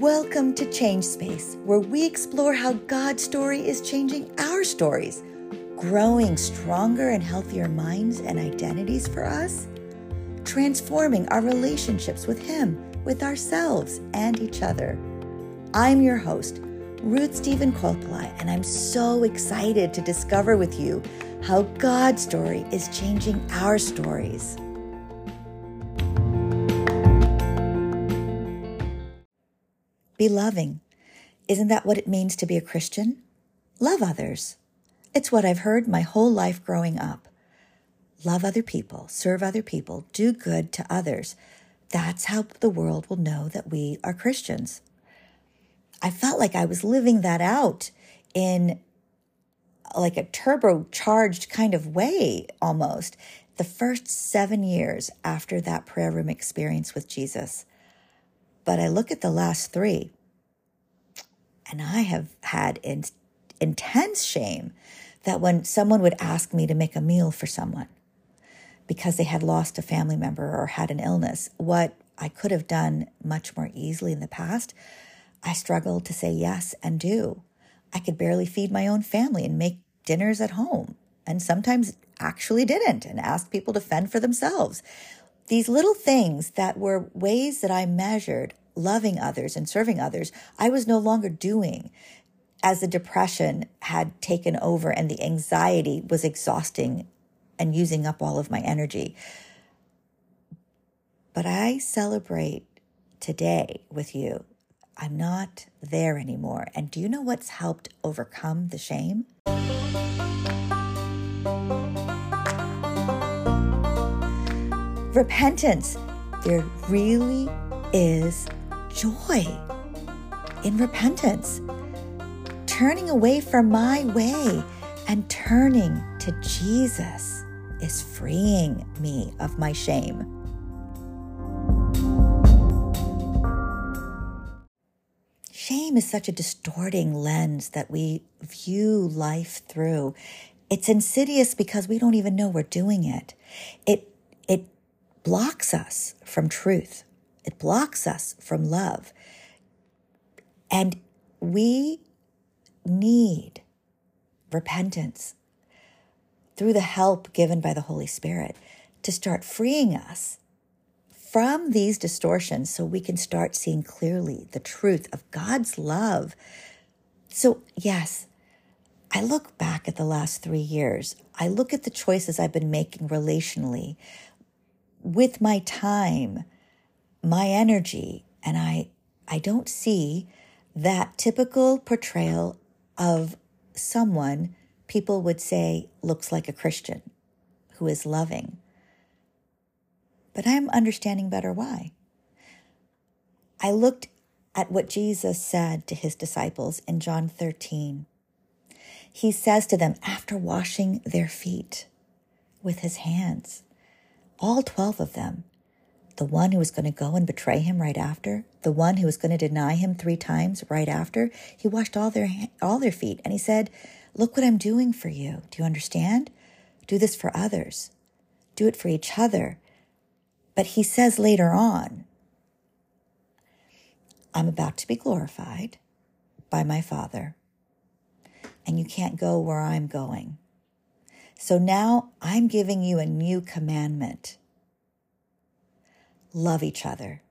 Welcome to Change Space, where we explore how God's story is changing our stories, growing stronger and healthier minds and identities for us, transforming our relationships with Him, with ourselves, and each other. I'm your host, Ruth Stephen Koilpillai, and I'm so excited to discover with you how God's story is changing our stories. Be loving. Isn't that what it means to be a Christian? Love others. It's what I've heard my whole life growing up. Love other people, serve other people, do good to others. That's how the world will know that we are Christians. I felt like I was living that out in like a turbocharged kind of way almost the first seven years after that prayer room experience with Jesus. But I look at the last three, and I have had in, intense shame that when someone would ask me to make a meal for someone because they had lost a family member or had an illness, what I could have done much more easily in the past, I struggled to say yes and do. I could barely feed my own family and make dinners at home, and sometimes actually didn't and asked people to fend for themselves. These little things that were ways that I measured loving others and serving others, I was no longer doing as the depression had taken over and the anxiety was exhausting and using up all of my energy. But I celebrate today with you. I'm not there anymore. And do you know what's helped overcome the shame? Repentance. There really is joy in repentance. Turning away from my way and turning to Jesus is freeing me of my shame. Shame is such a distorting lens that we view life through. It's insidious because we don't even know we're doing it. It blocks us from truth. It blocks us from love. And we need repentance through the help given by the Holy Spirit to start freeing us from these distortions so we can start seeing clearly the truth of God's love. So, yes, I look back at the last three years. I look at the choices I've been making relationally with my time, my energy, and I, I don't see that typical portrayal of someone people would say looks like a Christian who is loving. But I'm understanding better why. I looked at what Jesus said to his disciples in John 13. He says to them after washing their feet with his hands, all 12 of them. The one who was going to go and betray him right after, the one who was going to deny him three times right after, he washed all their all their feet and he said, "Look what I'm doing for you. Do you understand? Do this for others. Do it for each other." But he says later on, I'm about to be glorified by my Father, and you can't go where I'm going. So now I'm giving you a new commandment love each other.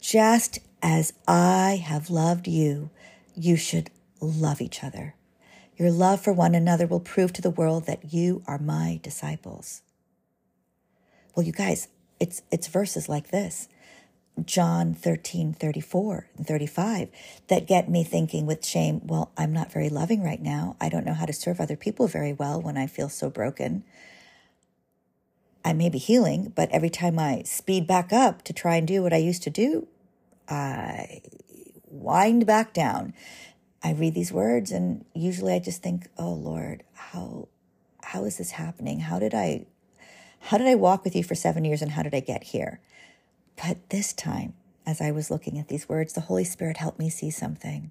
Just as I have loved you, you should love each other. Your love for one another will prove to the world that you are my disciples. Well, you guys, it's, it's verses like this. John 13, 34 and 35 that get me thinking with shame, well, I'm not very loving right now. I don't know how to serve other people very well when I feel so broken. I may be healing, but every time I speed back up to try and do what I used to do, I wind back down. I read these words and usually I just think, "Oh Lord, how how is this happening? How did I how did I walk with you for 7 years and how did I get here?" But this time, as I was looking at these words, the Holy Spirit helped me see something.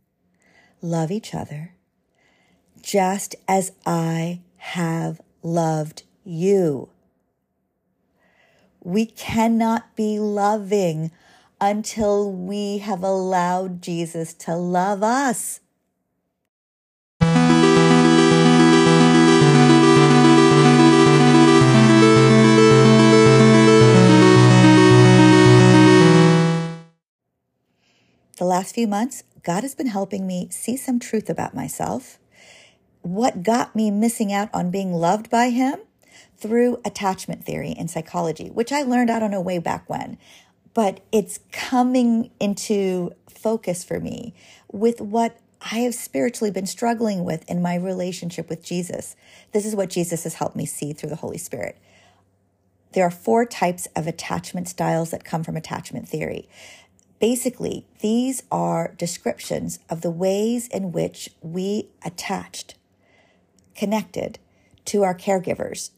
Love each other just as I have loved you. We cannot be loving until we have allowed Jesus to love us. The last few months, God has been helping me see some truth about myself. What got me missing out on being loved by Him? Through attachment theory in psychology, which I learned, I don't know, way back when, but it's coming into focus for me with what I have spiritually been struggling with in my relationship with Jesus. This is what Jesus has helped me see through the Holy Spirit. There are four types of attachment styles that come from attachment theory. Basically, these are descriptions of the ways in which we attached, connected to our caregivers,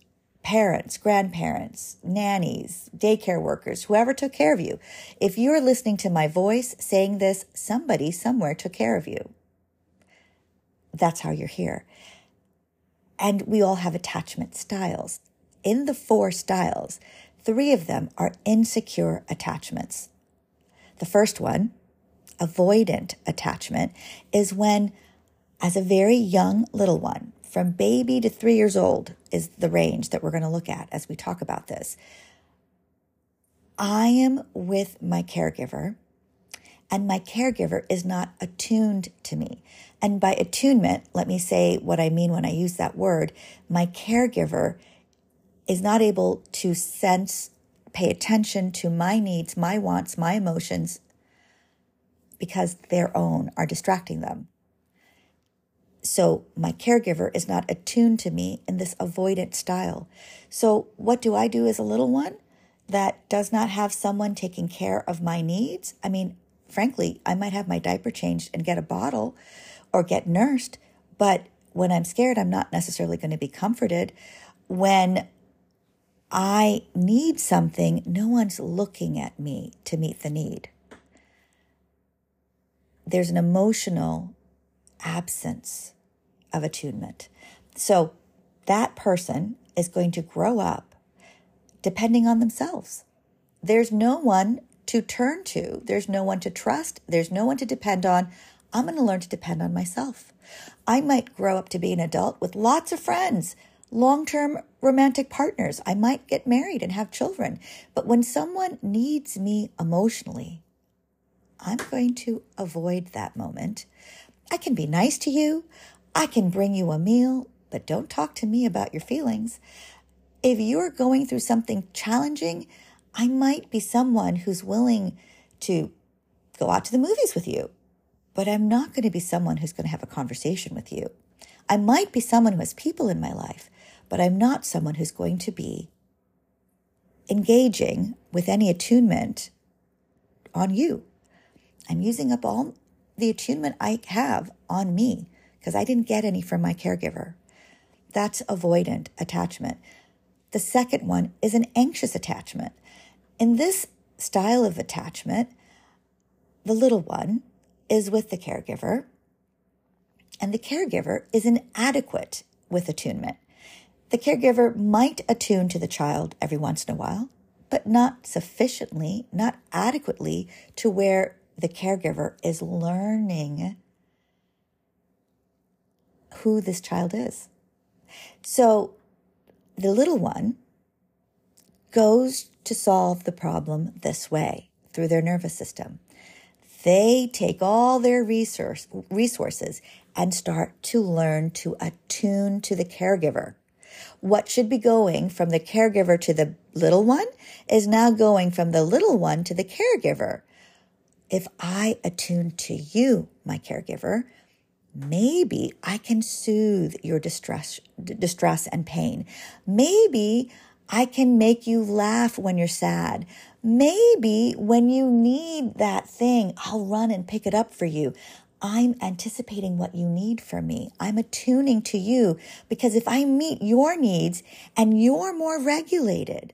parents, grandparents, nannies, daycare workers, whoever took care of you. If you're listening to my voice saying this, somebody somewhere took care of you. That's how you're here. And we all have attachment styles. In the four styles, three of them are insecure attachments. The first one, avoidant attachment, is when, as a very young little one, from baby to three years old is the range that we're going to look at as we talk about this. I am with my caregiver, and my caregiver is not attuned to me. And by attunement, let me say what I mean when I use that word. My caregiver is not able to sense pay attention to my needs, my wants, my emotions, because their own are distracting them. So my caregiver is not attuned to me in this avoidant style. So what do I do as a little one that does not have someone taking care of my needs? I mean, frankly, I might have my diaper changed and get a bottle or get nursed, but when I'm scared, I'm not necessarily going to be comforted. When I need something, no one's looking at me to meet the need. There's an emotional absence of attunement. So that person is going to grow up depending on themselves. There's no one to turn to, there's no one to trust, there's no one to depend on. I'm going to learn to depend on myself. I might grow up to be an adult with lots of friends, long term romantic partners. I might get married and have children. But when someone needs me emotionally, I'm going to avoid that moment. I can be nice to you. I can bring you a meal, but don't talk to me about your feelings. If you're going through something challenging, I might be someone who's willing to go out to the movies with you, but I'm not going to be someone who's going to have a conversation with you. I might be someone who has people in my life, but I'm not someone who's going to be engaging with any attunement on you. I'm using up all the attunement I have on me because I didn't get any from my caregiver. That's avoidant attachment. The second one is an anxious attachment. In this style of attachment, the little one is with the caregiver, and the caregiver is inadequate with attunement. The caregiver might attune to the child every once in a while, but not sufficiently, not adequately to where the caregiver is learning who this child is. So the little one goes to solve the problem this way through their nervous system. They take all their resource, resources and start to learn to attune to the caregiver what should be going from the caregiver to the little one is now going from the little one to the caregiver. If I attune to you, my caregiver, maybe I can soothe your distress, distress and pain. Maybe I can make you laugh when you're sad. Maybe when you need that thing, I'll run and pick it up for you. I'm anticipating what you need from me. I'm attuning to you because if I meet your needs and you're more regulated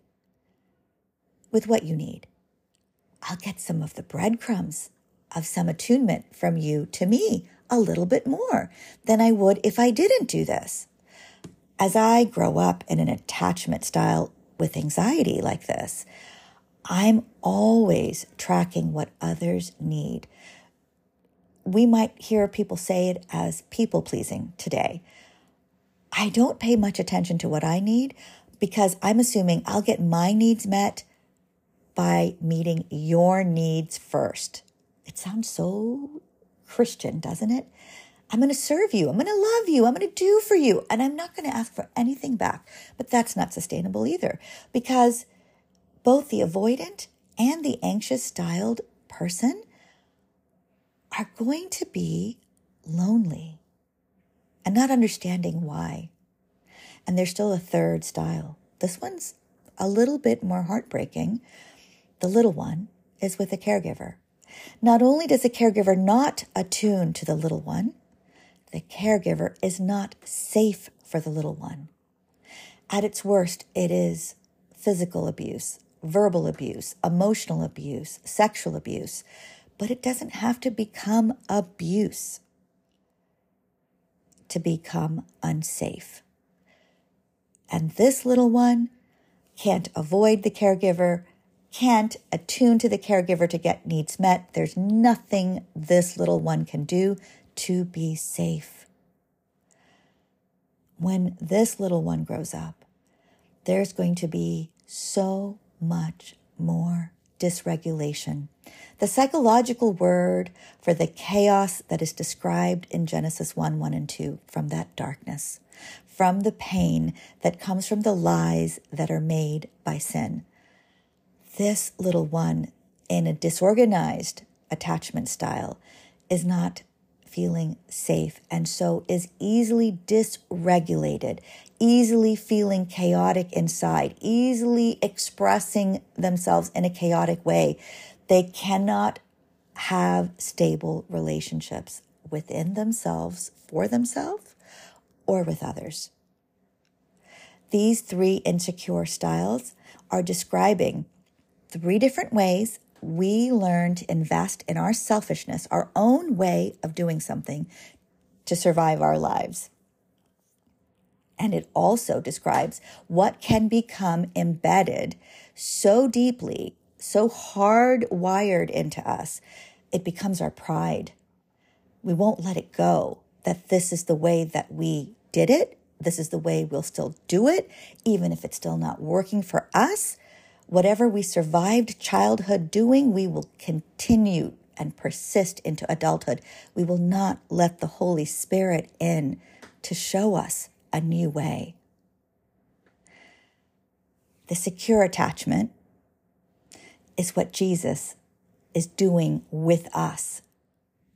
with what you need, I'll get some of the breadcrumbs of some attunement from you to me a little bit more than I would if I didn't do this. As I grow up in an attachment style with anxiety like this, I'm always tracking what others need. We might hear people say it as people pleasing today. I don't pay much attention to what I need because I'm assuming I'll get my needs met by meeting your needs first. It sounds so Christian, doesn't it? I'm going to serve you. I'm going to love you. I'm going to do for you. And I'm not going to ask for anything back. But that's not sustainable either because both the avoidant and the anxious styled person are going to be lonely and not understanding why. And there's still a third style. This one's a little bit more heartbreaking. The little one is with a caregiver. Not only does the caregiver not attune to the little one, the caregiver is not safe for the little one. At its worst, it is physical abuse, verbal abuse, emotional abuse, sexual abuse, but it doesn't have to become abuse to become unsafe. And this little one can't avoid the caregiver, can't attune to the caregiver to get needs met. There's nothing this little one can do to be safe. When this little one grows up, there's going to be so much more dysregulation. The psychological word for the chaos that is described in Genesis 1 1 and 2 from that darkness, from the pain that comes from the lies that are made by sin. This little one in a disorganized attachment style is not feeling safe and so is easily dysregulated, easily feeling chaotic inside, easily expressing themselves in a chaotic way. They cannot have stable relationships within themselves, for themselves, or with others. These three insecure styles are describing three different ways we learn to invest in our selfishness, our own way of doing something to survive our lives. And it also describes what can become embedded so deeply, so hardwired into us, it becomes our pride. We won't let it go that this is the way that we did it. This is the way we'll still do it, even if it's still not working for us. Whatever we survived childhood doing, we will continue and persist into adulthood. We will not let the Holy Spirit in to show us a new way. The secure attachment is what Jesus is doing with us.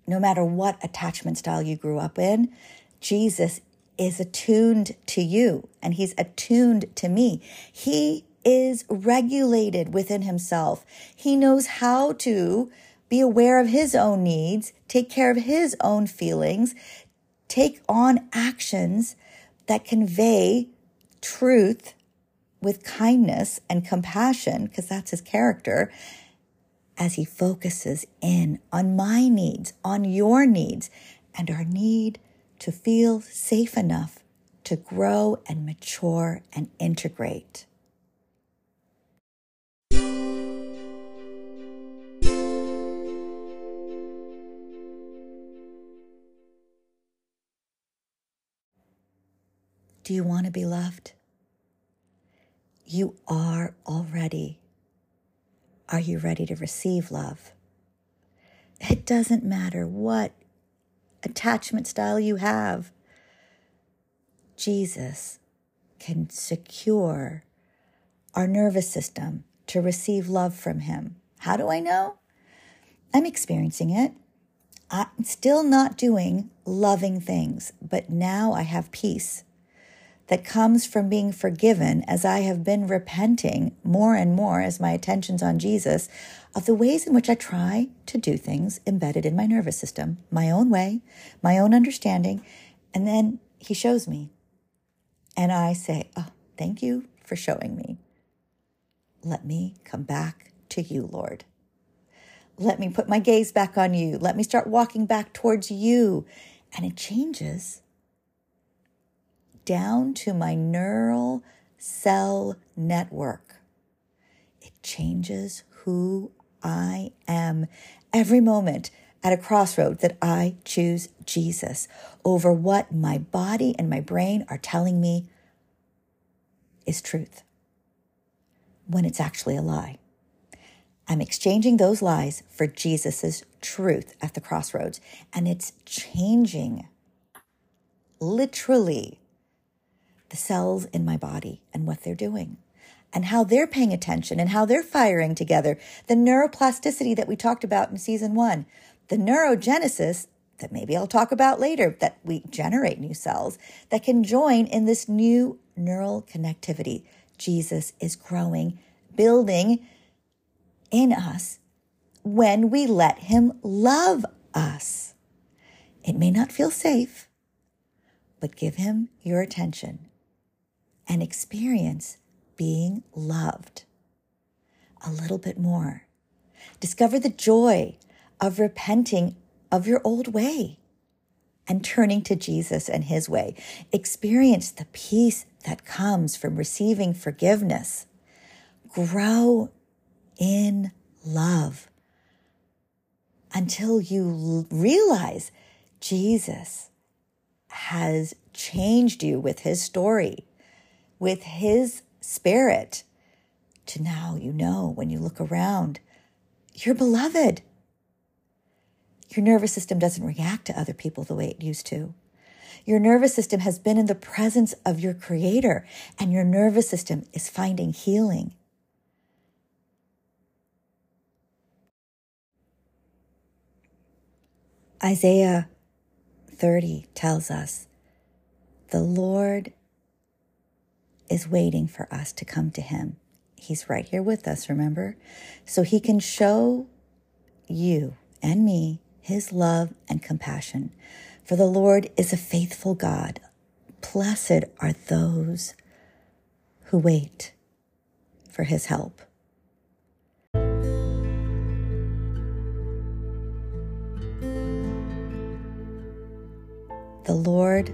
No matter what attachment style you grew up in, Jesus is attuned to you and he's attuned to me. He is regulated within himself. He knows how to be aware of his own needs, take care of his own feelings, take on actions that convey truth with kindness and compassion, because that's his character, as he focuses in on my needs, on your needs, and our need to feel safe enough to grow and mature and integrate. Do you want to be loved? You are already. Are you ready to receive love? It doesn't matter what attachment style you have. Jesus can secure our nervous system to receive love from Him. How do I know? I'm experiencing it. I'm still not doing loving things, but now I have peace that comes from being forgiven as I have been repenting more and more as my attention's on Jesus of the ways in which I try to do things embedded in my nervous system, my own way, my own understanding. And then he shows me. And I say, Oh, thank you for showing me. Let me come back to you, Lord. Let me put my gaze back on you. Let me start walking back towards you. And it changes down to my neural cell network. It changes who I am every moment at a crossroad that I choose Jesus over what my body and my brain are telling me is truth when it's actually a lie. I'm exchanging those lies for Jesus' truth at the crossroads, and it's changing literally the cells in my body and what they're doing and how they're paying attention and how they're firing together. The neuroplasticity that we talked about in season one, the neurogenesis that maybe I'll talk about later, that we generate new cells that can join in this new neural connectivity. Jesus is growing, building in us when we let Him love us. It may not feel safe, but give Him your attention and experience being loved a little bit more. Discover the joy of repenting of your old way and turning to Jesus and His way. Experience the peace that comes from receiving forgiveness. Grow in love until you realize Jesus has changed you with his story, with his spirit, to now you know when you look around, you're beloved. Your nervous system doesn't react to other people the way it used to. Your nervous system has been in the presence of your creator, and your nervous system is finding healing. Isaiah 30 tells us the Lord is waiting for us to come to him. He's right here with us, remember? So he can show you and me his love and compassion. For the Lord is a faithful God. Blessed are those who wait for his help. The Lord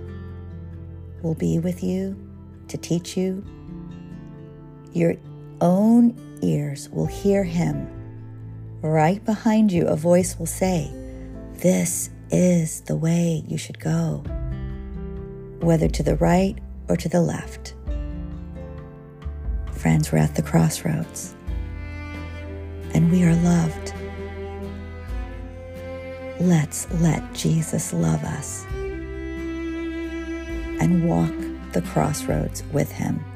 will be with you to teach you. Your own ears will hear him. Right behind you, a voice will say, This is the way you should go, whether to the right or to the left. Friends, we're at the crossroads, and we are loved. Let's let Jesus love us and walk the crossroads with him.